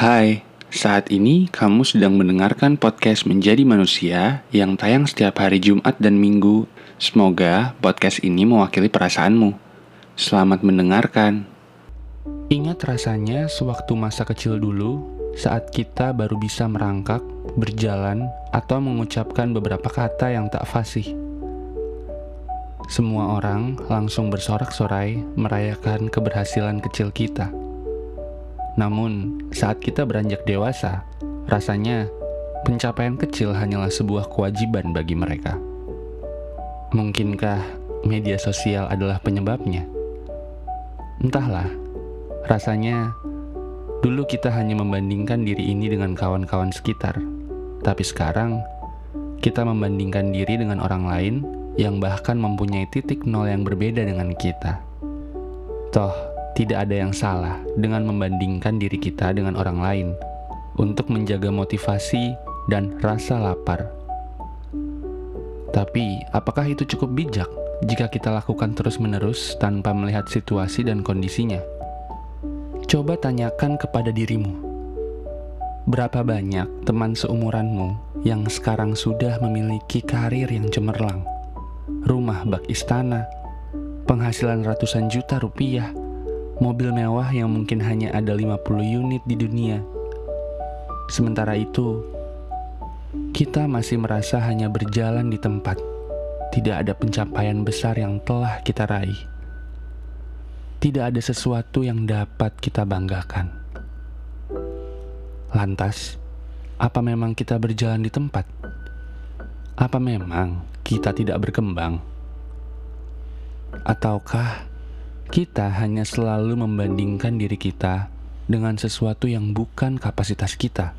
Hai, saat ini kamu sedang mendengarkan podcast Menjadi Manusia yang tayang setiap hari Jumat dan Minggu. Semoga podcast ini mewakili perasaanmu. Selamat mendengarkan. Ingat rasanya sewaktu masa kecil dulu, saat kita baru bisa merangkak, berjalan, atau mengucapkan beberapa kata yang tak fasih. Semua orang langsung bersorak-sorai merayakan keberhasilan kecil kita. Namun, saat kita beranjak dewasa, rasanya pencapaian kecil hanyalah sebuah kewajiban bagi mereka. Mungkinkah media sosial adalah penyebabnya? Entahlah, rasanya dulu kita hanya membandingkan diri ini dengan kawan-kawan sekitar, tapi sekarang kita membandingkan diri dengan orang lain yang bahkan mempunyai titik nol yang berbeda dengan kita. Toh, tidak ada yang salah dengan membandingkan diri kita dengan orang lain untuk menjaga motivasi dan rasa lapar. Tapi, apakah itu cukup bijak jika kita lakukan terus-menerus tanpa melihat situasi dan kondisinya? Coba tanyakan kepada dirimu, berapa banyak teman seumuranmu yang sekarang sudah memiliki karir yang cemerlang? rumah bak istana, penghasilan ratusan juta rupiah, mobil mewah yang mungkin hanya ada 50 unit di dunia. Sementara itu, kita masih merasa hanya berjalan di tempat. Tidak ada pencapaian besar yang telah kita raih. Tidak ada sesuatu yang dapat kita banggakan. Lantas, apa memang kita berjalan di tempat? Apa memang kita tidak berkembang? Ataukah kita hanya selalu membandingkan diri kita dengan sesuatu yang bukan kapasitas kita?